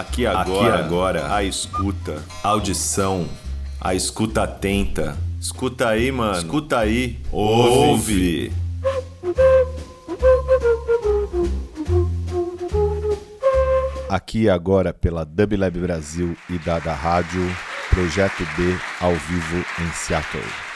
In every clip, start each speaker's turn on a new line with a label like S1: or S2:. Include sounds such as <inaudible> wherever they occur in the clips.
S1: Aqui agora, Aqui agora, a escuta, audição, a escuta atenta. Escuta aí, mano. Escuta aí. Ouve. Aqui agora pela Dublab Brasil e Dada Rádio, Projeto B ao vivo em Seattle.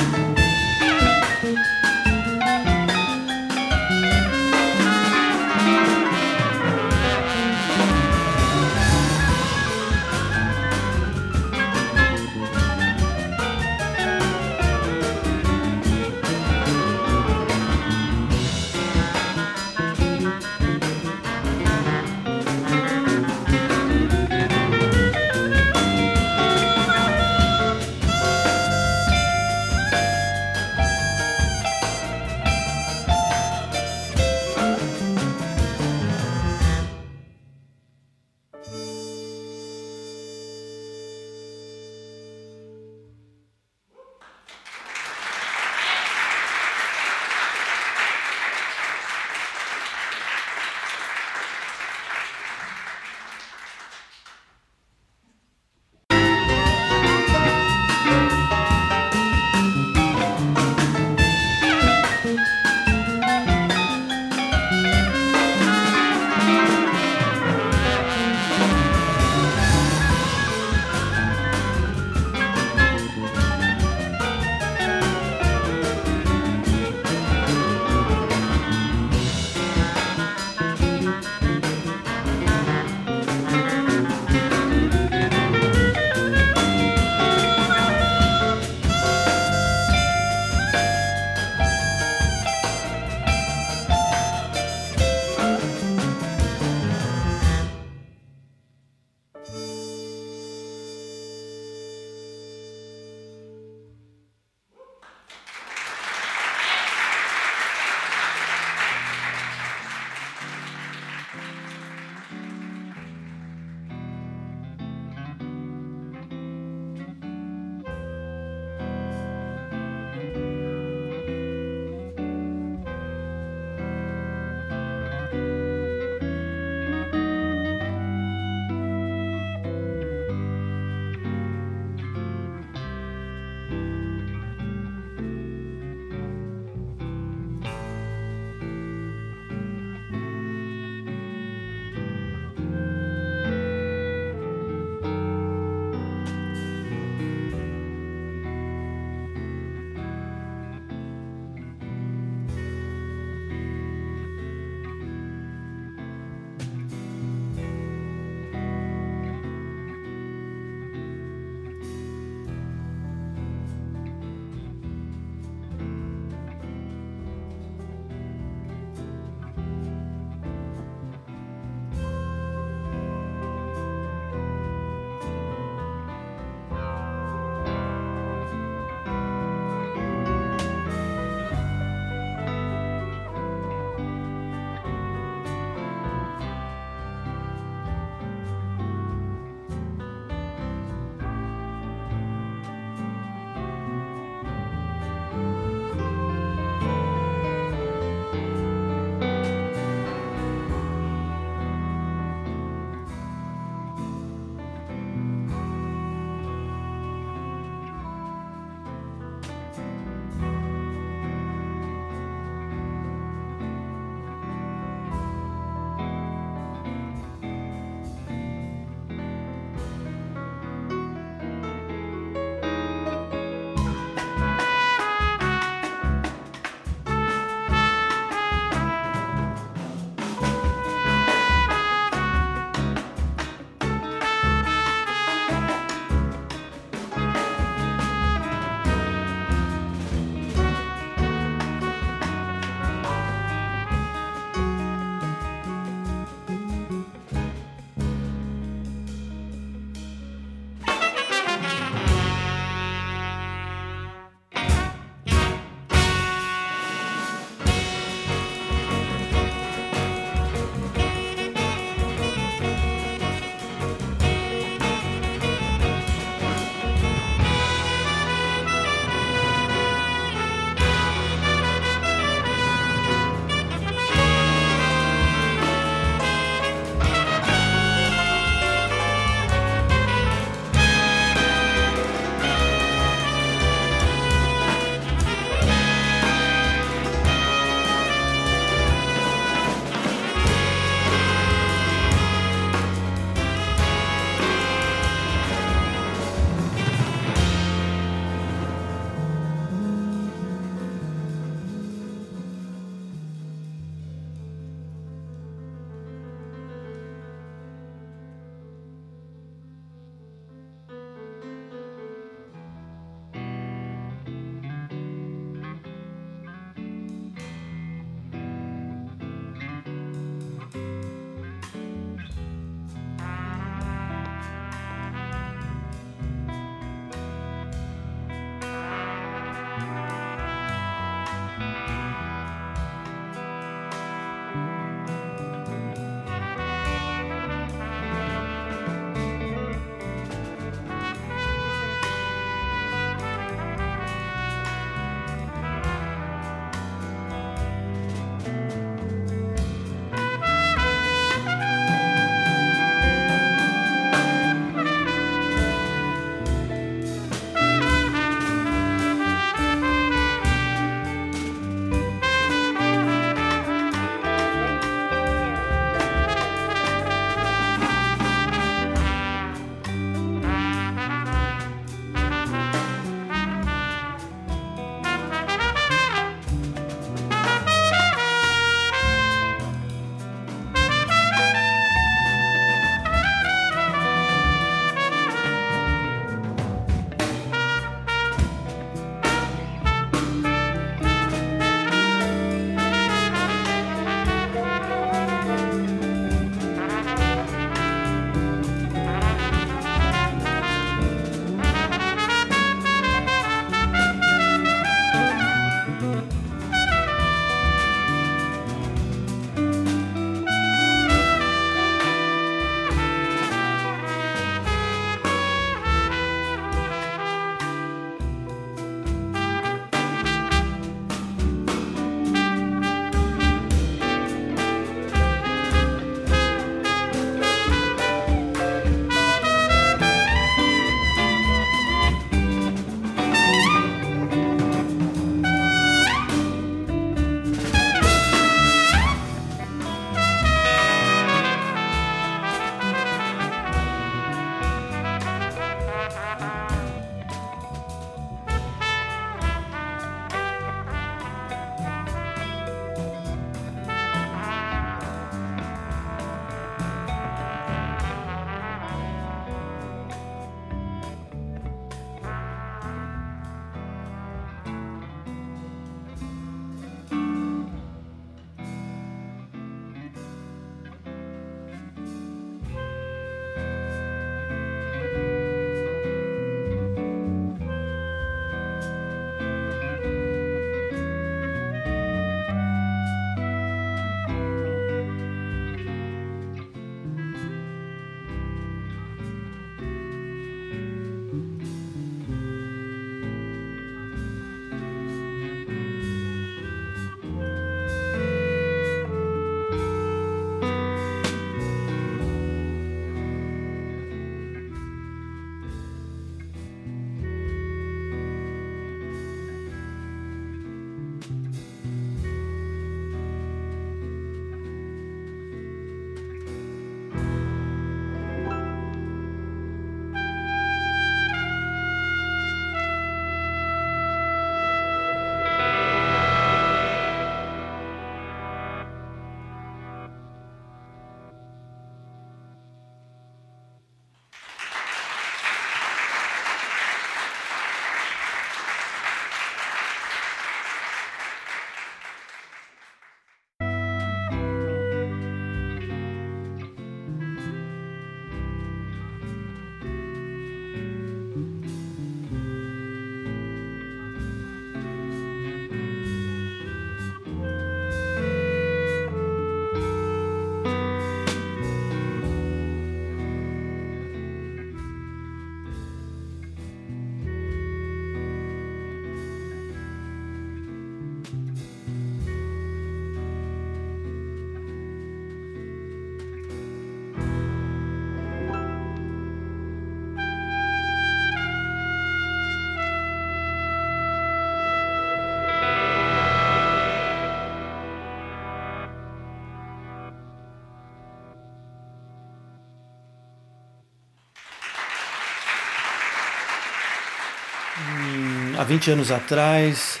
S2: Há 20 anos atrás,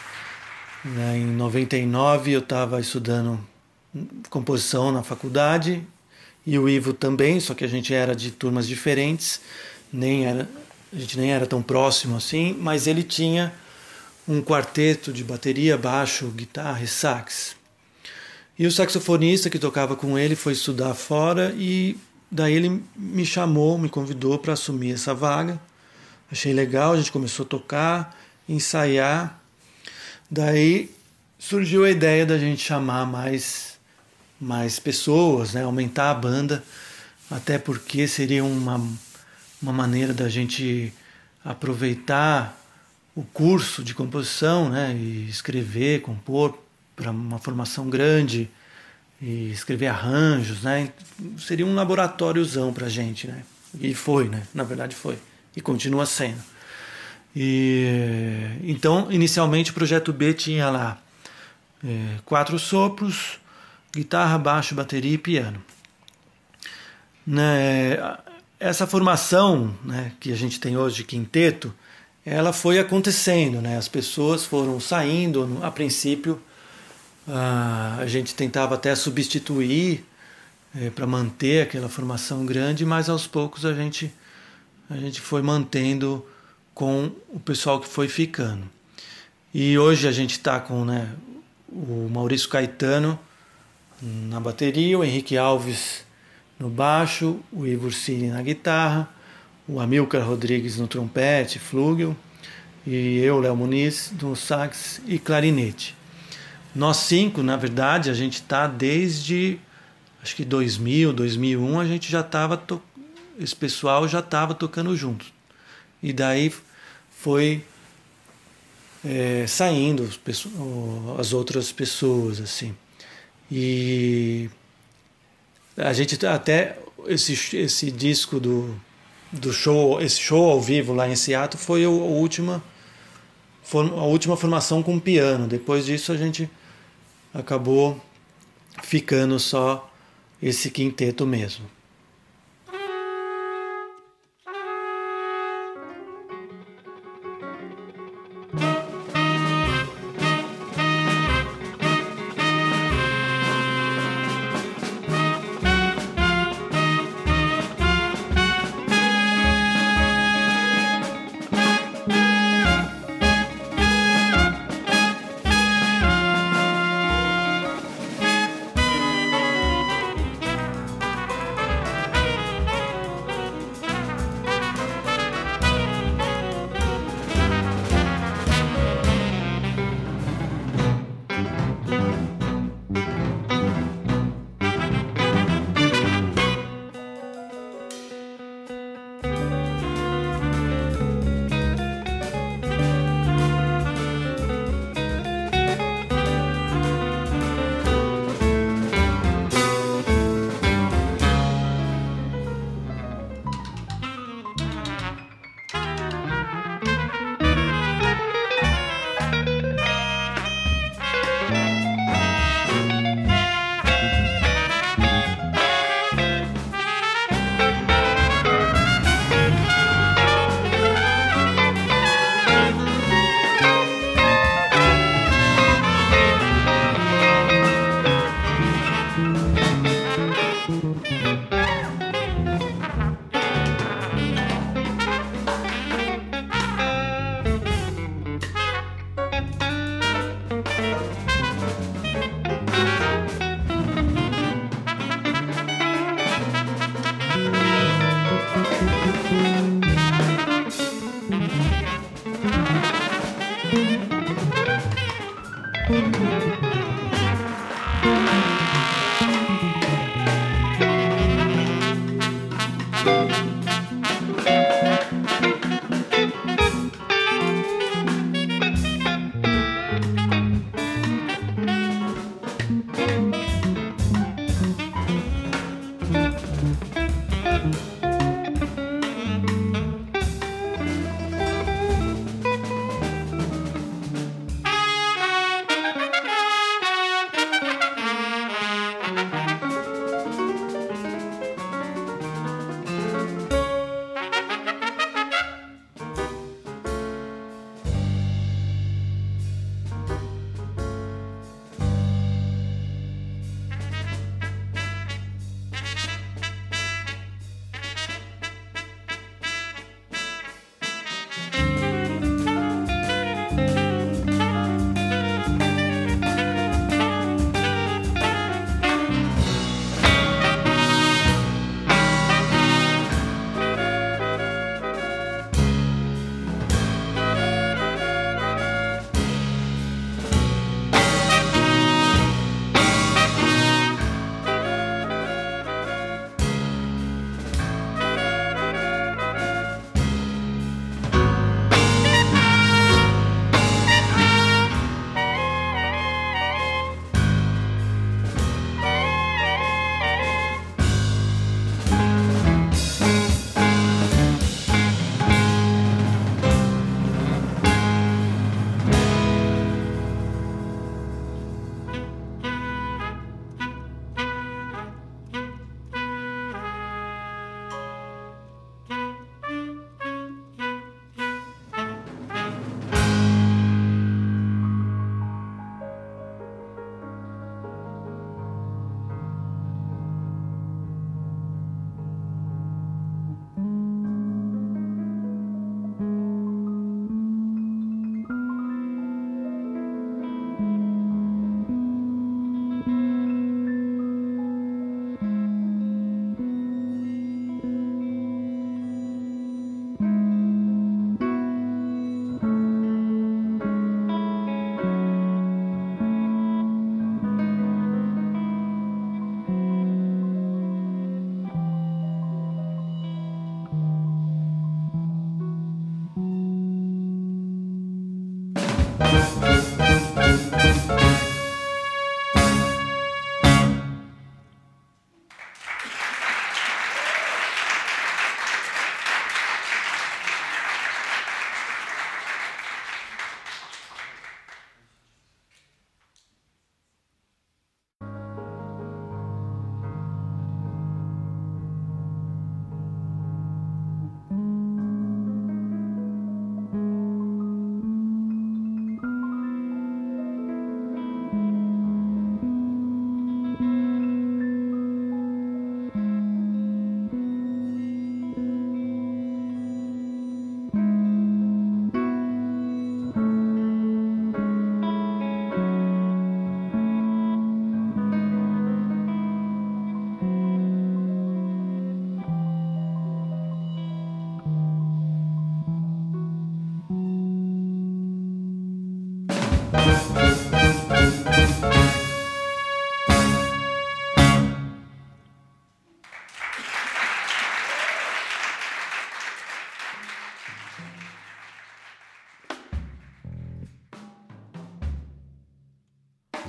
S2: né, em 99, eu estava estudando composição na faculdade e o Ivo também, só que a gente era de turmas diferentes, nem era, a gente nem era tão próximo assim, mas ele tinha um quarteto de bateria, baixo, guitarra e sax. E o saxofonista que tocava com ele foi estudar fora e daí ele me chamou, me convidou para assumir essa vaga. Achei legal, a gente começou a tocar, ensaiar. Daí surgiu a ideia da gente chamar mais mais pessoas, né, aumentar a banda, até porque seria uma uma maneira da gente aproveitar o curso de composição, né, e escrever, compor para uma formação grande e escrever arranjos, né? Seria um laboratóriozão para a gente, né? E foi, né? Na verdade foi e continua sendo. E então, inicialmente o projeto B tinha lá é, quatro sopros, guitarra, baixo, bateria e piano. Né, essa formação né, que a gente tem hoje de quinteto, ela foi acontecendo, né? As pessoas foram saindo, a princípio a gente tentava até substituir é, para manter aquela formação grande, mas aos poucos a gente, a gente foi mantendo com o pessoal que foi ficando. E hoje a gente está com né, o Maurício Caetano na bateria, o Henrique Alves no baixo, o Ivor Cine na guitarra, o Amilcar Rodrigues no trompete, flúgel, e eu, Léo Muniz, no sax e clarinete. Nós cinco, na verdade, a gente está desde acho que 2000, 2001, a gente já estava esse pessoal já estava tocando junto. E daí foi é, saindo as outras pessoas assim. E a gente até esse esse disco do do show, esse show ao vivo lá em Seattle foi a última a última formação com piano. Depois disso a gente acabou ficando só esse quinteto mesmo.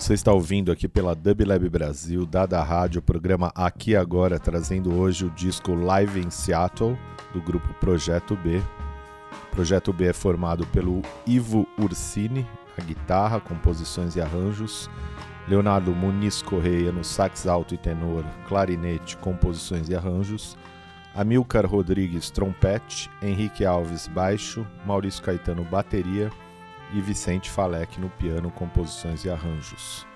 S1: Você está ouvindo aqui pela Dublab Brasil, dada rádio, o programa Aqui Agora, trazendo hoje o disco Live in Seattle, do grupo Projeto B. O Projeto B é formado pelo Ivo Ursini, a guitarra, composições e arranjos, Leonardo Muniz Correia no sax alto e tenor, clarinete, composições e arranjos, Amilcar Rodrigues trompete, Henrique Alves baixo, Maurício Caetano bateria e Vicente Falek no piano, composições e arranjos.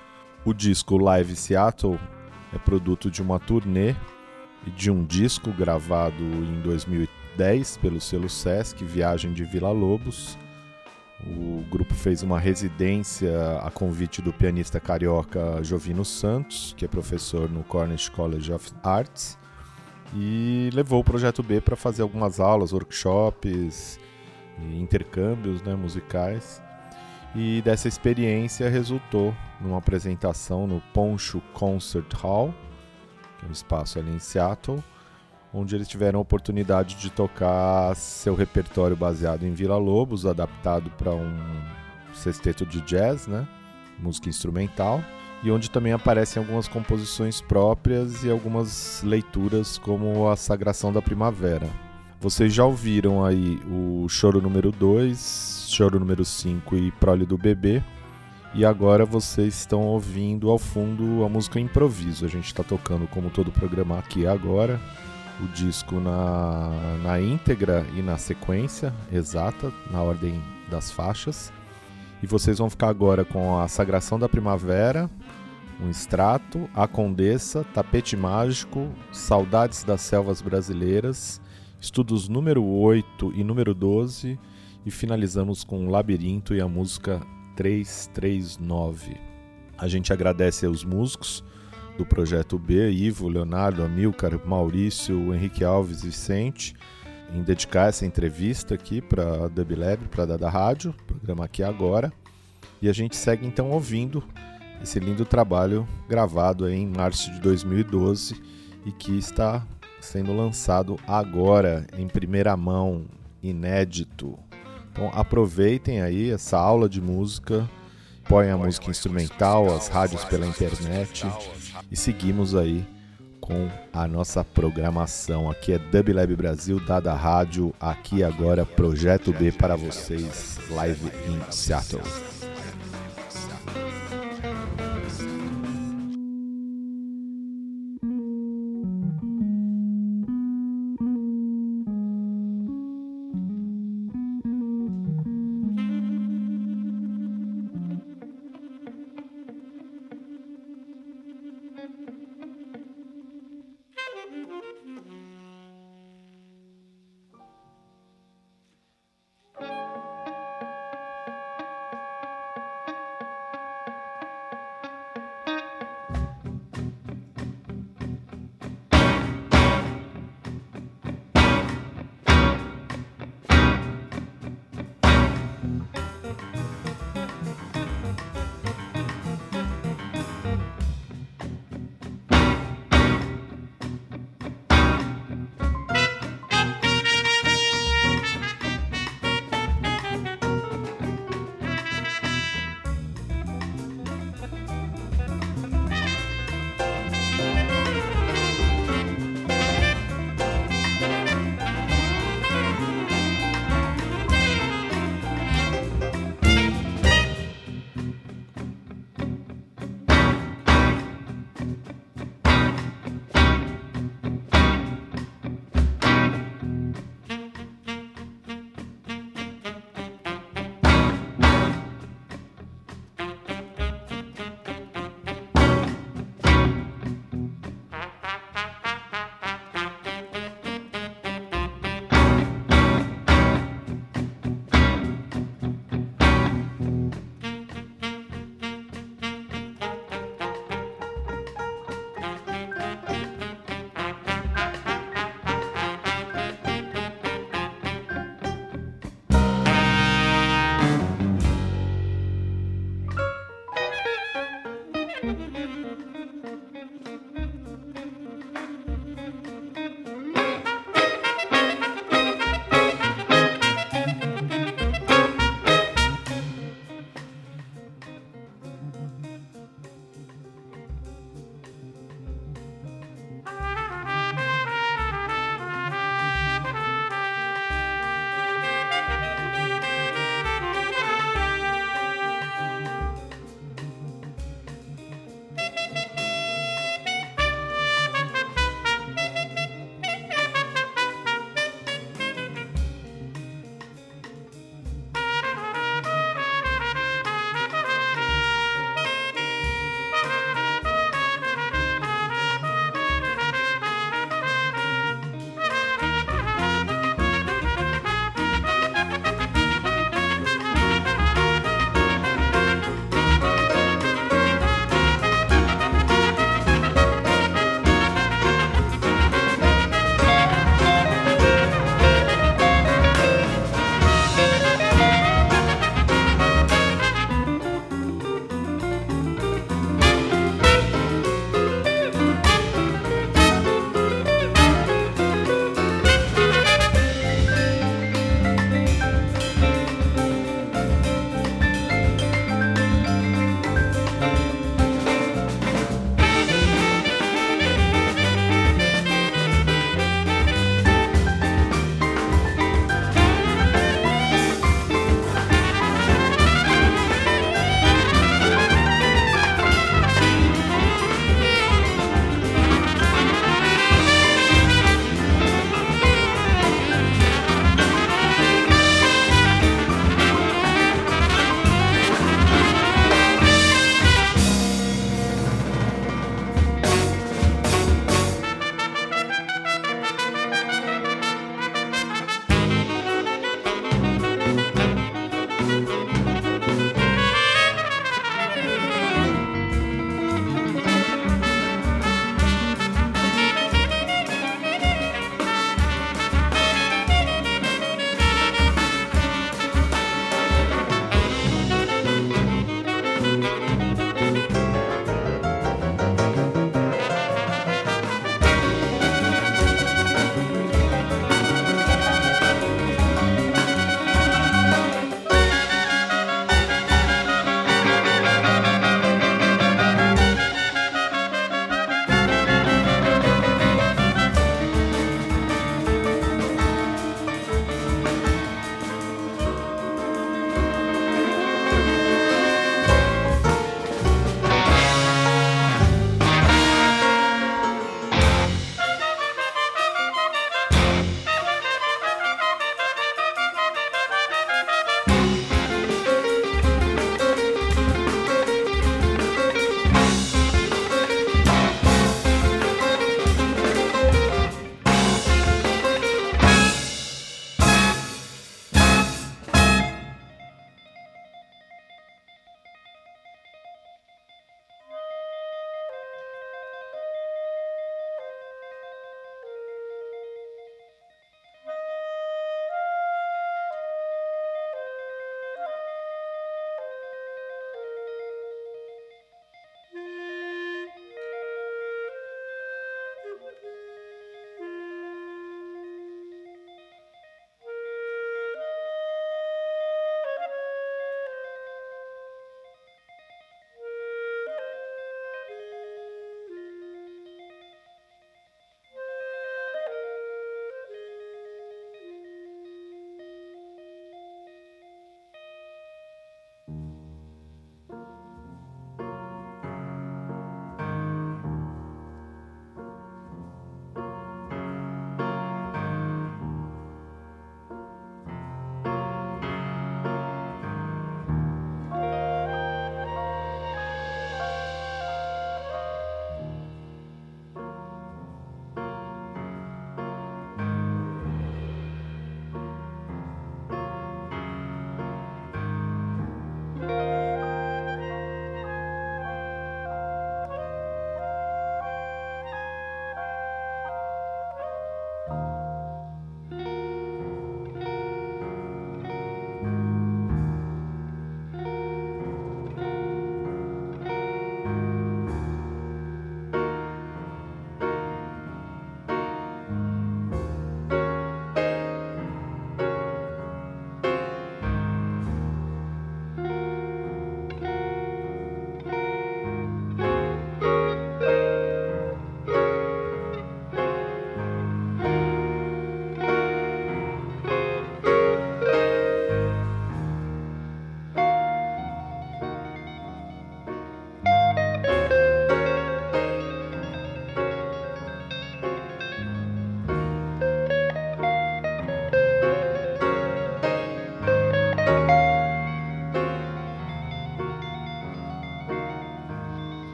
S1: O disco Live Seattle é produto de uma turnê e de um disco gravado em 2010 pelo selo Sesc, Viagem de Vila Lobos. O grupo fez uma residência a convite do pianista carioca Jovino Santos, que é professor no Cornish College of Arts, e levou o projeto B para fazer algumas aulas, workshops, intercâmbios né, musicais. E dessa experiência resultou numa apresentação no Poncho Concert Hall, que é um espaço ali em Seattle, onde eles tiveram a oportunidade de tocar seu repertório baseado em Vila Lobos, adaptado para um sexteto de jazz, né? música instrumental, e onde também aparecem algumas composições próprias e algumas leituras como a Sagração da Primavera. Vocês já ouviram aí o choro número 2, choro número 5 e prole do bebê. E agora vocês estão ouvindo ao fundo a música improviso. A gente está tocando, como todo programa aqui agora, o disco na, na íntegra e na sequência exata, na ordem das faixas. E vocês vão ficar agora com a Sagração da Primavera, um extrato, A Condessa, Tapete Mágico, Saudades das Selvas Brasileiras estudos número 8 e número 12 e finalizamos com Labirinto e a música 339. A gente agradece aos músicos do projeto B, Ivo, Leonardo, Amilcar, Maurício, Henrique Alves e Vicente, em dedicar essa entrevista aqui para a Dublab, para a da rádio, programa aqui agora. E a gente segue então ouvindo esse lindo trabalho gravado em março de 2012 e que está sendo lançado agora em primeira mão, inédito. Então aproveitem aí essa aula de música, põem a música instrumental, as rádios pela internet e seguimos aí com a nossa programação. Aqui é Dub Lab Brasil, dada rádio, aqui agora Projeto B para vocês, live em Seattle.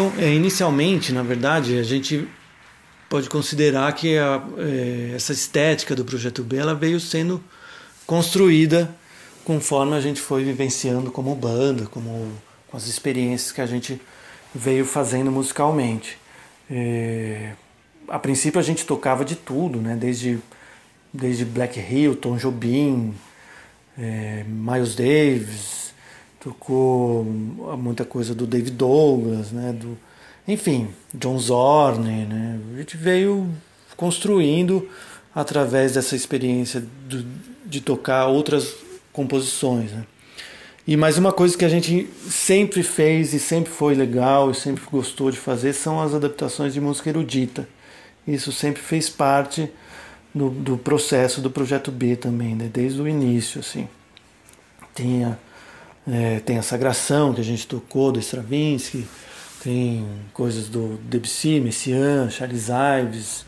S2: Então, é, inicialmente, na verdade, a gente pode considerar que a, é, essa estética do projeto B ela veio sendo construída conforme a gente foi vivenciando como banda, como com as experiências que a gente veio fazendo musicalmente. É, a princípio a gente tocava de tudo, né? Desde desde Black Hill, Tom Jobim, é, Miles Davis, tocou muita coisa do David Douglas, né? Do, enfim, John Zorn, né? A gente veio construindo através dessa experiência do, de tocar outras composições, né? E mais uma coisa que a gente sempre fez e sempre foi legal e sempre gostou de fazer são as adaptações de música erudita. Isso sempre fez parte do, do processo do projeto B também, né? desde o início. Assim. Tem, a, é, tem a Sagração que a gente tocou do Stravinsky, tem coisas do Debussy, Messiaen, Charles Ives,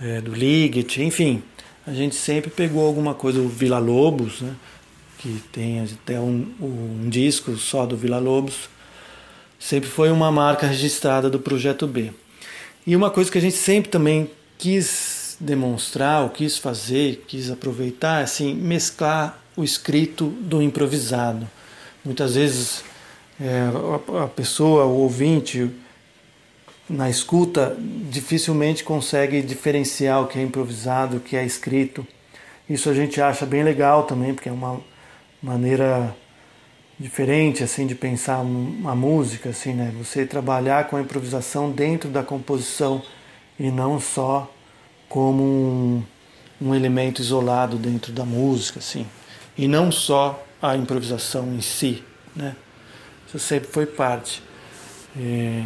S2: é, do Liget, enfim. A gente sempre pegou alguma coisa do Vila Lobos, né? que tem até um, um disco só do Vila Lobos. Sempre foi uma marca registrada do Projeto B. E uma coisa que a gente sempre também quis demonstrar, ou quis fazer, quis aproveitar, é assim, mesclar o escrito do improvisado. Muitas vezes é, a pessoa, o ouvinte, na escuta, dificilmente consegue diferenciar o que é improvisado, o que é escrito. Isso a gente acha bem legal também, porque é uma maneira diferente assim de pensar a música assim né você trabalhar com a improvisação dentro da composição e não só como um, um elemento isolado dentro da música assim e não só a improvisação em si né? Isso sempre foi parte é,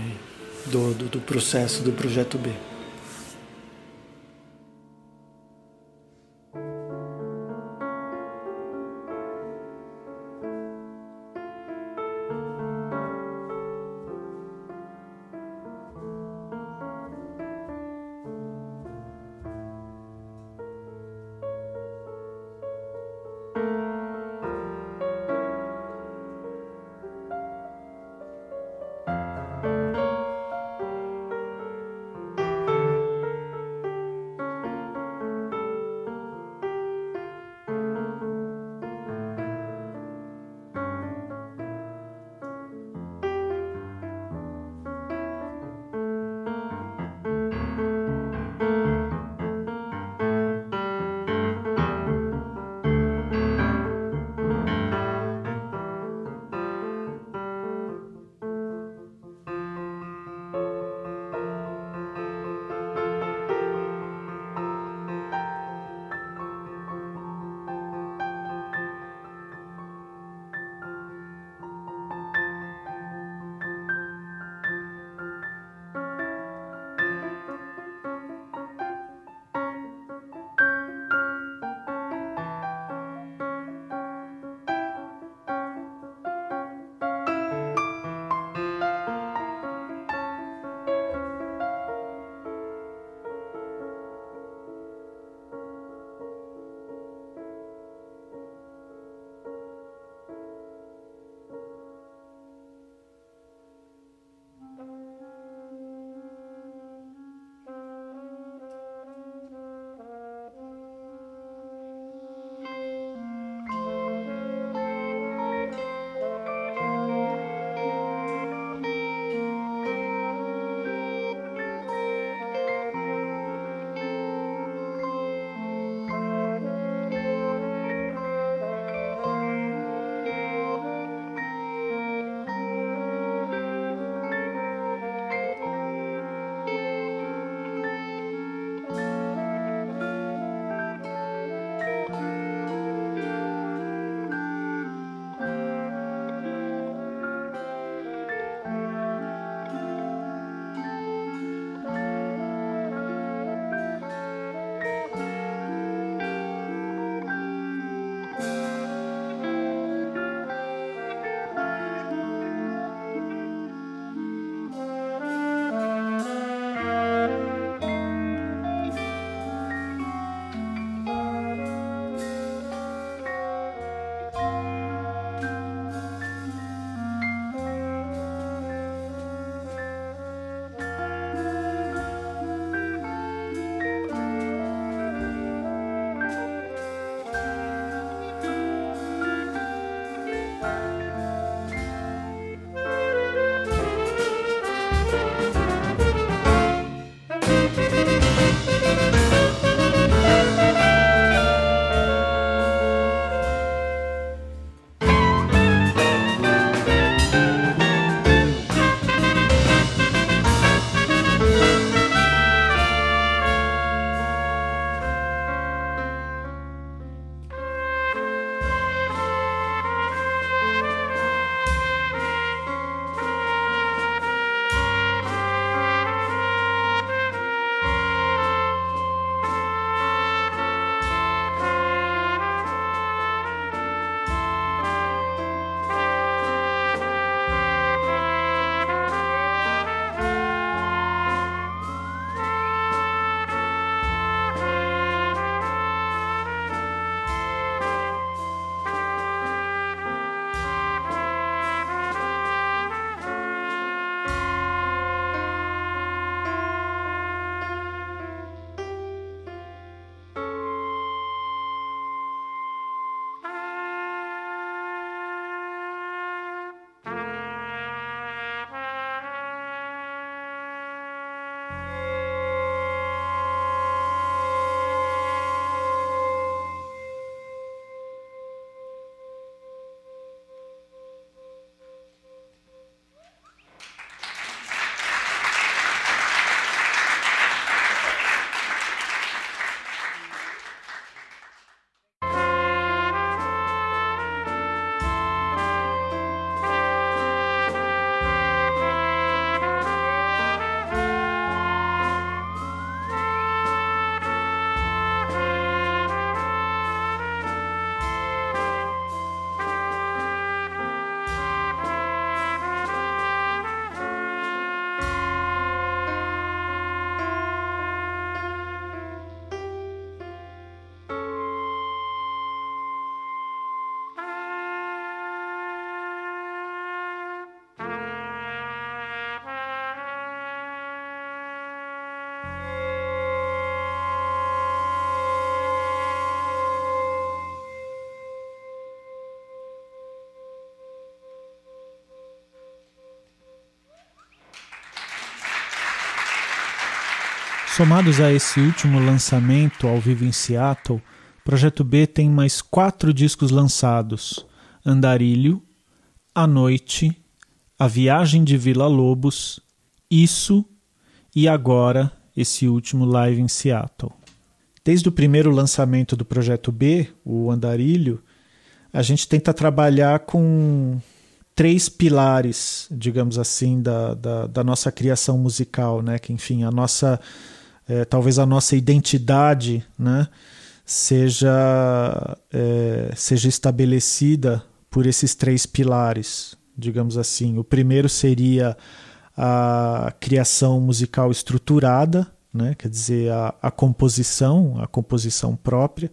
S2: do, do, do processo do projeto B
S3: Somados a esse último lançamento ao vivo em Seattle, Projeto B tem mais quatro discos lançados: Andarilho, A Noite, A Viagem de Vila Lobos, Isso e agora esse último live em Seattle. Desde o primeiro lançamento do Projeto B, o Andarilho, a gente tenta trabalhar com três pilares, digamos assim, da, da, da nossa criação musical, né? Que, enfim, a nossa é, talvez a nossa identidade né, seja, é, seja estabelecida por esses três pilares, digamos assim. O primeiro seria a criação musical estruturada, né, quer dizer, a, a composição, a composição própria.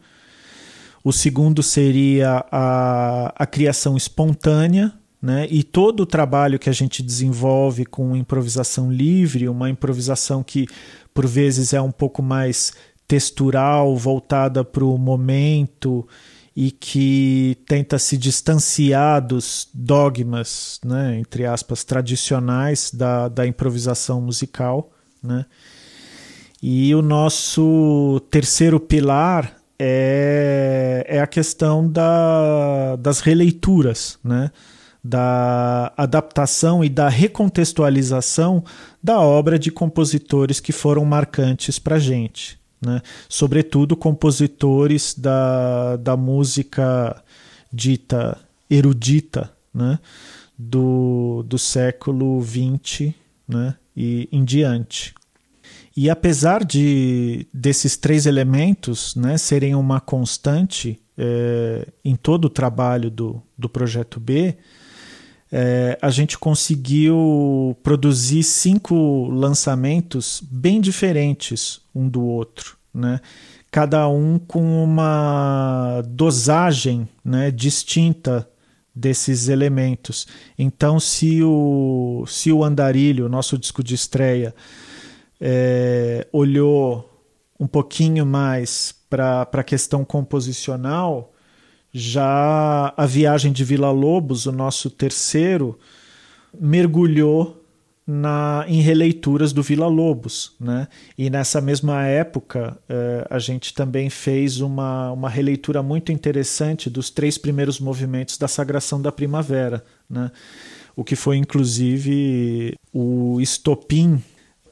S3: O segundo seria a, a criação espontânea, né? E todo o trabalho que a gente desenvolve com improvisação livre, uma improvisação que por vezes é um pouco mais textural, voltada para o momento e que tenta se distanciar dos dogmas, né, entre aspas, tradicionais da, da improvisação musical. Né? E o nosso terceiro pilar é, é a questão da, das releituras, né? Da adaptação e da recontextualização da obra de compositores que foram marcantes para a gente. Né? Sobretudo compositores da, da música dita erudita né? do, do século XX né? e em diante. E apesar de desses três elementos né, serem uma constante é, em todo o trabalho do, do projeto B, é, a gente conseguiu produzir cinco lançamentos bem diferentes um do outro, né? cada um com uma dosagem né, distinta desses elementos. Então, se o, se o Andarilho, nosso disco de estreia, é, olhou um pouquinho mais para a questão composicional, já a viagem de Vila Lobos, o nosso terceiro, mergulhou na, em releituras do Vila Lobos. Né? E nessa mesma época, eh, a gente também fez uma, uma releitura muito interessante dos três primeiros movimentos da Sagração da Primavera. Né? O que foi, inclusive, o estopim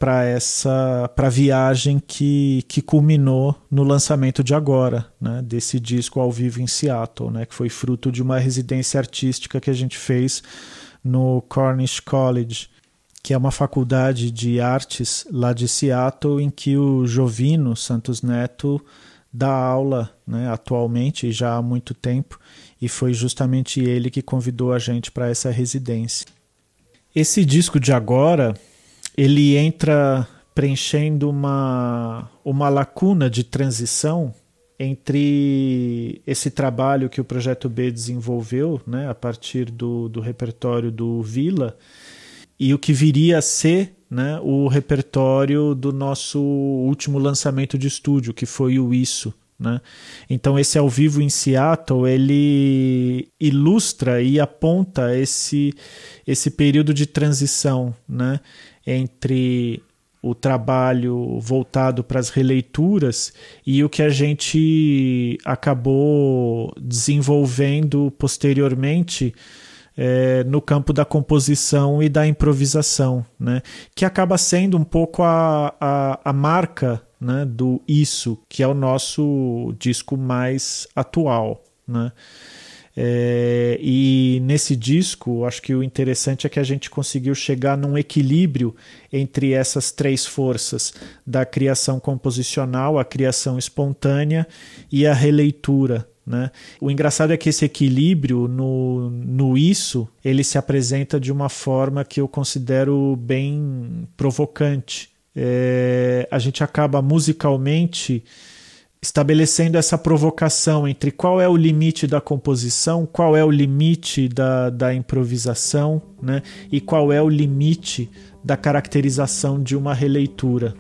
S3: para essa para viagem que, que culminou no lançamento de agora, né, desse disco ao vivo em Seattle, né, que foi fruto de uma residência artística que a gente fez no Cornish College, que é uma faculdade de artes lá de Seattle em que o Jovino Santos Neto dá aula, né, atualmente já há muito tempo, e foi justamente ele que convidou a gente para essa residência. Esse disco de agora ele entra preenchendo uma, uma lacuna de transição entre esse trabalho que o Projeto B desenvolveu, né, a partir do, do repertório do Vila, e o que viria a ser né, o repertório do nosso último lançamento de estúdio, que foi o Isso. Né? Então esse ao vivo em Seattle ele ilustra e aponta esse esse período de transição, né? Entre o trabalho voltado para as releituras e o que a gente acabou desenvolvendo posteriormente é, no campo da composição e da improvisação, né? que acaba sendo um pouco a, a, a marca né, do Isso, que é o nosso disco mais atual. Né? É, e nesse disco, acho que o interessante é que a gente conseguiu chegar num equilíbrio entre essas três forças da criação composicional, a criação espontânea e a releitura. Né? O engraçado é que esse equilíbrio no, no isso ele se apresenta de uma forma que eu considero bem provocante. É, a gente acaba musicalmente estabelecendo essa provocação entre qual é o limite da composição, qual é o limite da, da improvisação, né? e qual é o limite da caracterização de uma releitura.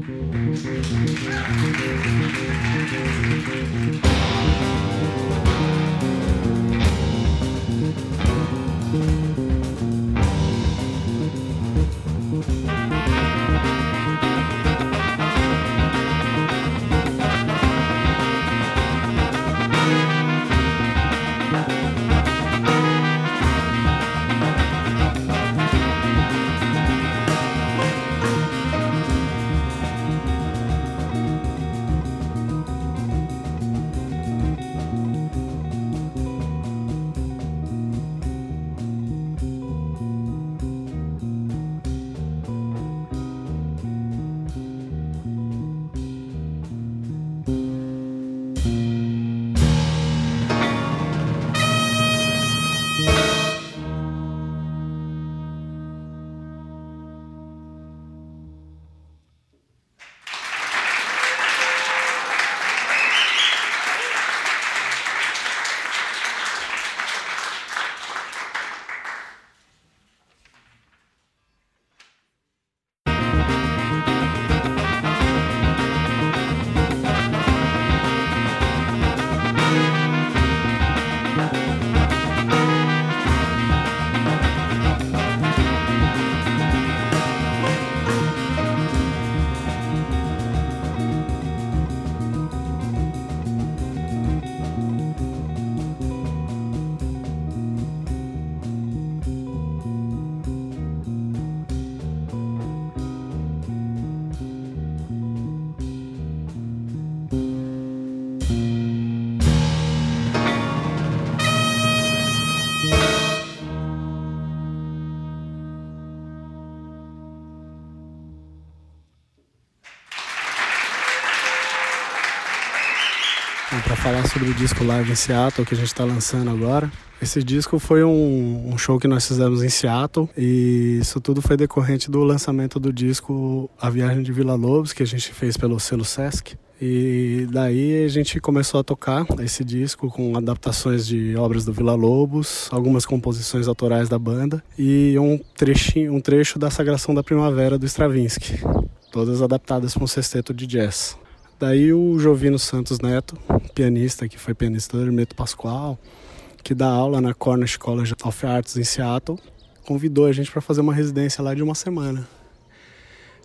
S4: Thank you. Falar sobre o disco Live em Seattle que a gente está lançando agora. Esse disco foi um, um, show que nós fizemos em Seattle e isso tudo foi decorrente do lançamento do disco A Viagem de Vila Lobos, que a gente fez pelo selo Sesc. E daí a gente começou a tocar esse disco com adaptações de obras do Vila Lobos, algumas composições autorais da banda e um, trechinho, um trecho da Sagração da Primavera do Stravinsky, todas adaptadas para um sexteto de jazz. Daí o Jovino Santos Neto, pianista, que foi pianista do Hermeto Pascoal, que dá aula na Cornish College of Arts em Seattle, convidou a gente para fazer uma residência lá de uma semana.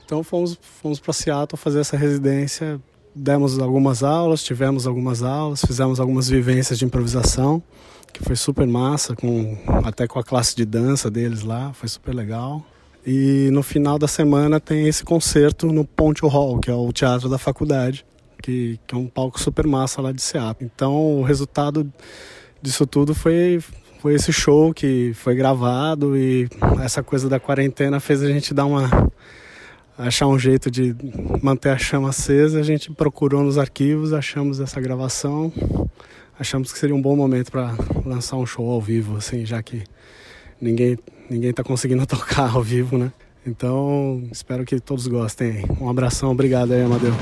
S4: Então fomos, fomos para Seattle fazer essa residência, demos algumas aulas, tivemos algumas aulas, fizemos algumas vivências de improvisação, que foi super massa, com, até com a classe de dança deles lá, foi super legal. E no final da semana tem esse concerto no Ponte Hall, que é o teatro da faculdade, que, que é um palco super massa lá de Seattle. Então o resultado disso tudo foi, foi esse show que foi gravado e essa coisa da quarentena fez a gente dar uma achar um jeito de manter a chama acesa. A gente procurou nos arquivos, achamos essa gravação, achamos que seria um bom momento para lançar um show ao vivo, assim, já que ninguém ninguém está conseguindo <laughs> tocar ao vivo, né? Então, espero que todos gostem. Um abração, obrigado aí, Amadeu.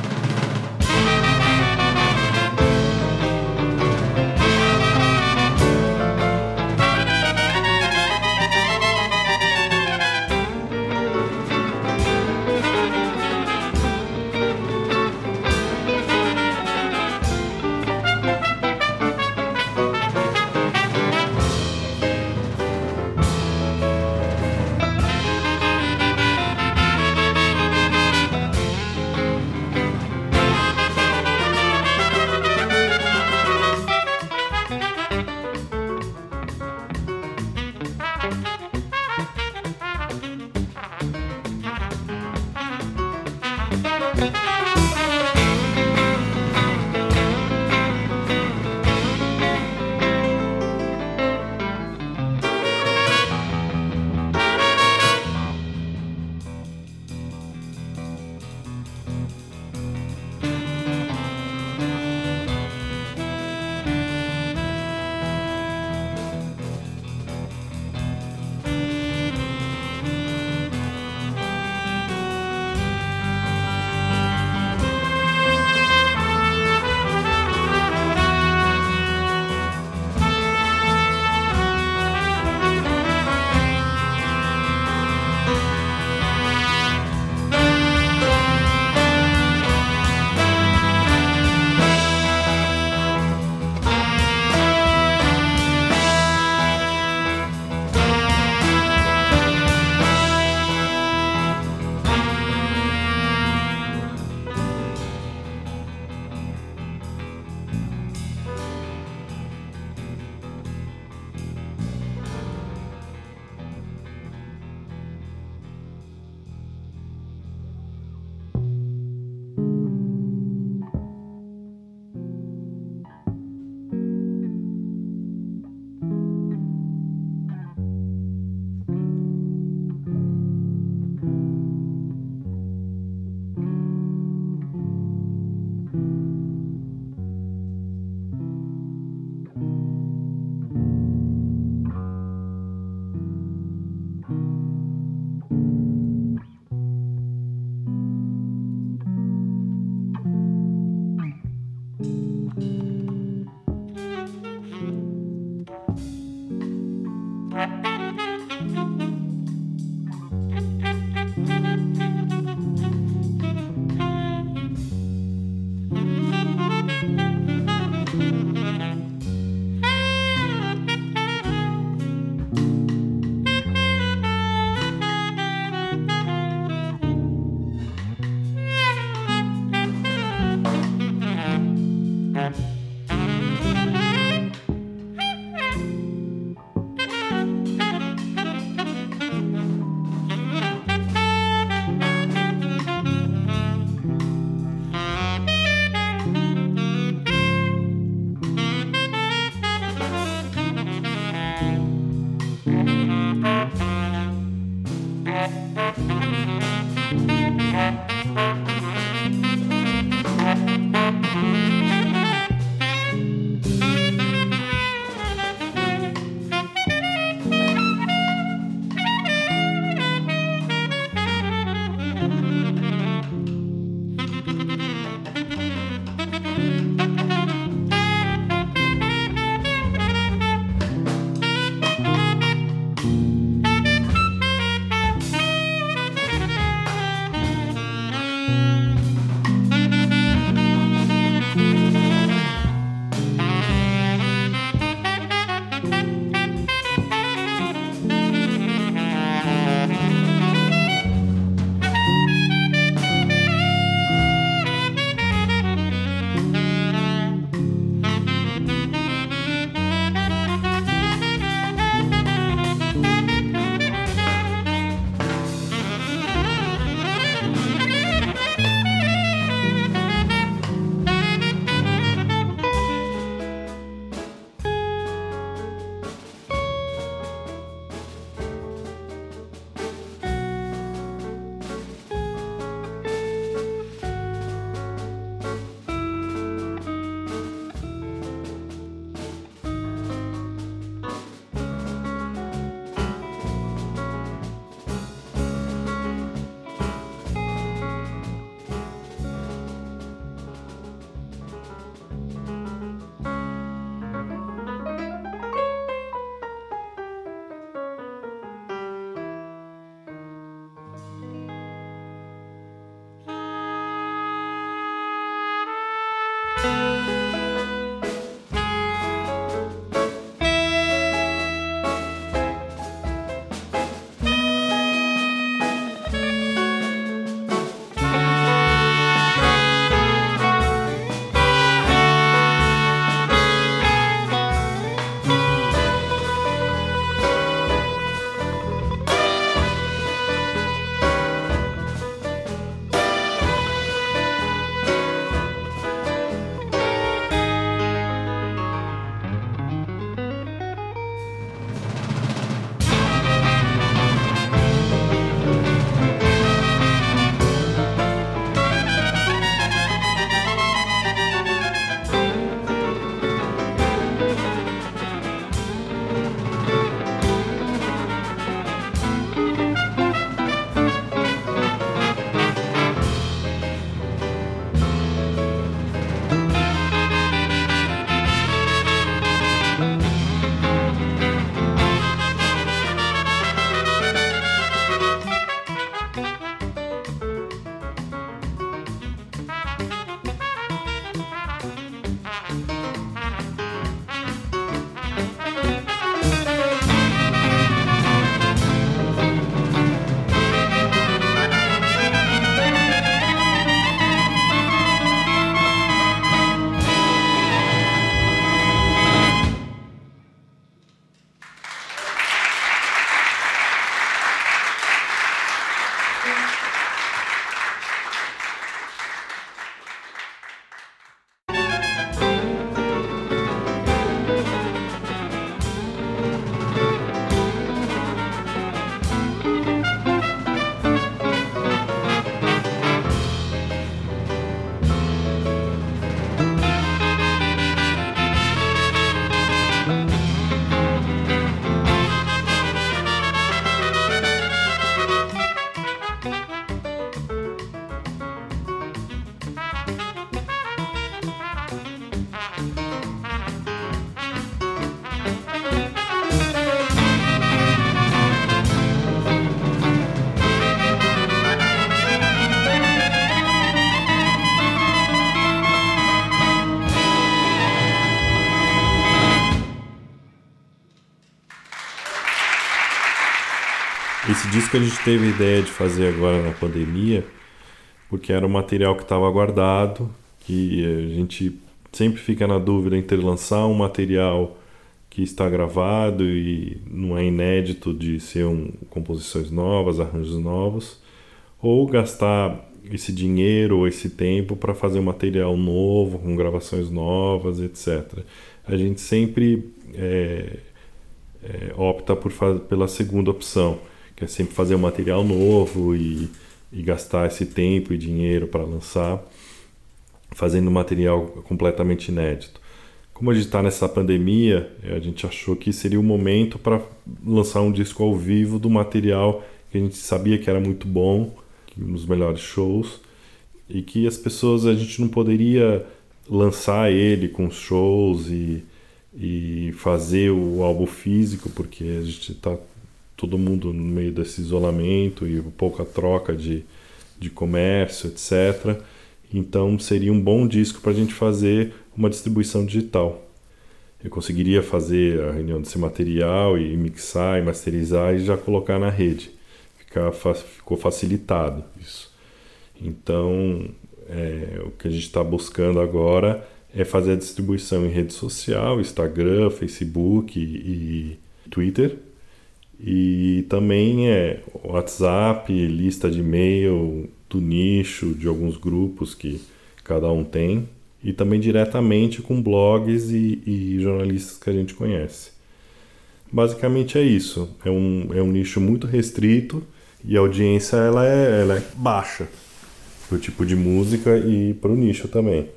S5: Disco a gente teve a ideia de fazer agora na pandemia, porque era um material que estava guardado, que a gente sempre fica na dúvida entre lançar um material que está gravado e não é inédito de ser um, composições novas, arranjos novos, ou gastar esse dinheiro ou esse tempo para fazer um material novo, com gravações novas, etc. A gente sempre é, é, opta por pela segunda opção, é sempre fazer um material novo e, e gastar esse tempo e dinheiro para lançar, fazendo um material completamente inédito. Como a gente está nessa pandemia, a gente achou que seria o momento para lançar um disco ao vivo do material que a gente sabia que era muito bom, nos melhores shows, e que as pessoas a gente não poderia lançar ele com shows e, e fazer o álbum físico, porque a gente está todo mundo no meio desse isolamento e pouca troca de, de comércio, etc. Então seria um bom disco para a gente fazer uma distribuição digital. Eu conseguiria fazer a reunião desse material e mixar e masterizar e já colocar na rede. Ficar, ficou facilitado isso. Então, é, o que a gente está buscando agora é fazer a distribuição em rede social, Instagram, Facebook e, e Twitter. E também é WhatsApp, lista de e-mail do nicho, de alguns grupos que cada um tem e também diretamente com blogs e, e, jornalistas que a gente conhece. Basicamente é isso. É um, é um nicho muito restrito e a audiência ela é, ela é baixa para o tipo de música e para o nicho também.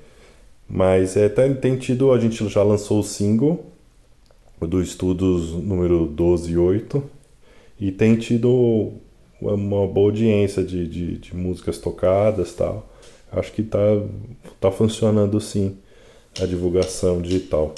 S5: Mas é, tem, tem tido, a gente já lançou o single do Estudos número 12 e 8 e tem tido uma boa audiência de, de, de músicas tocadas tal acho que está tá funcionando sim a divulgação digital.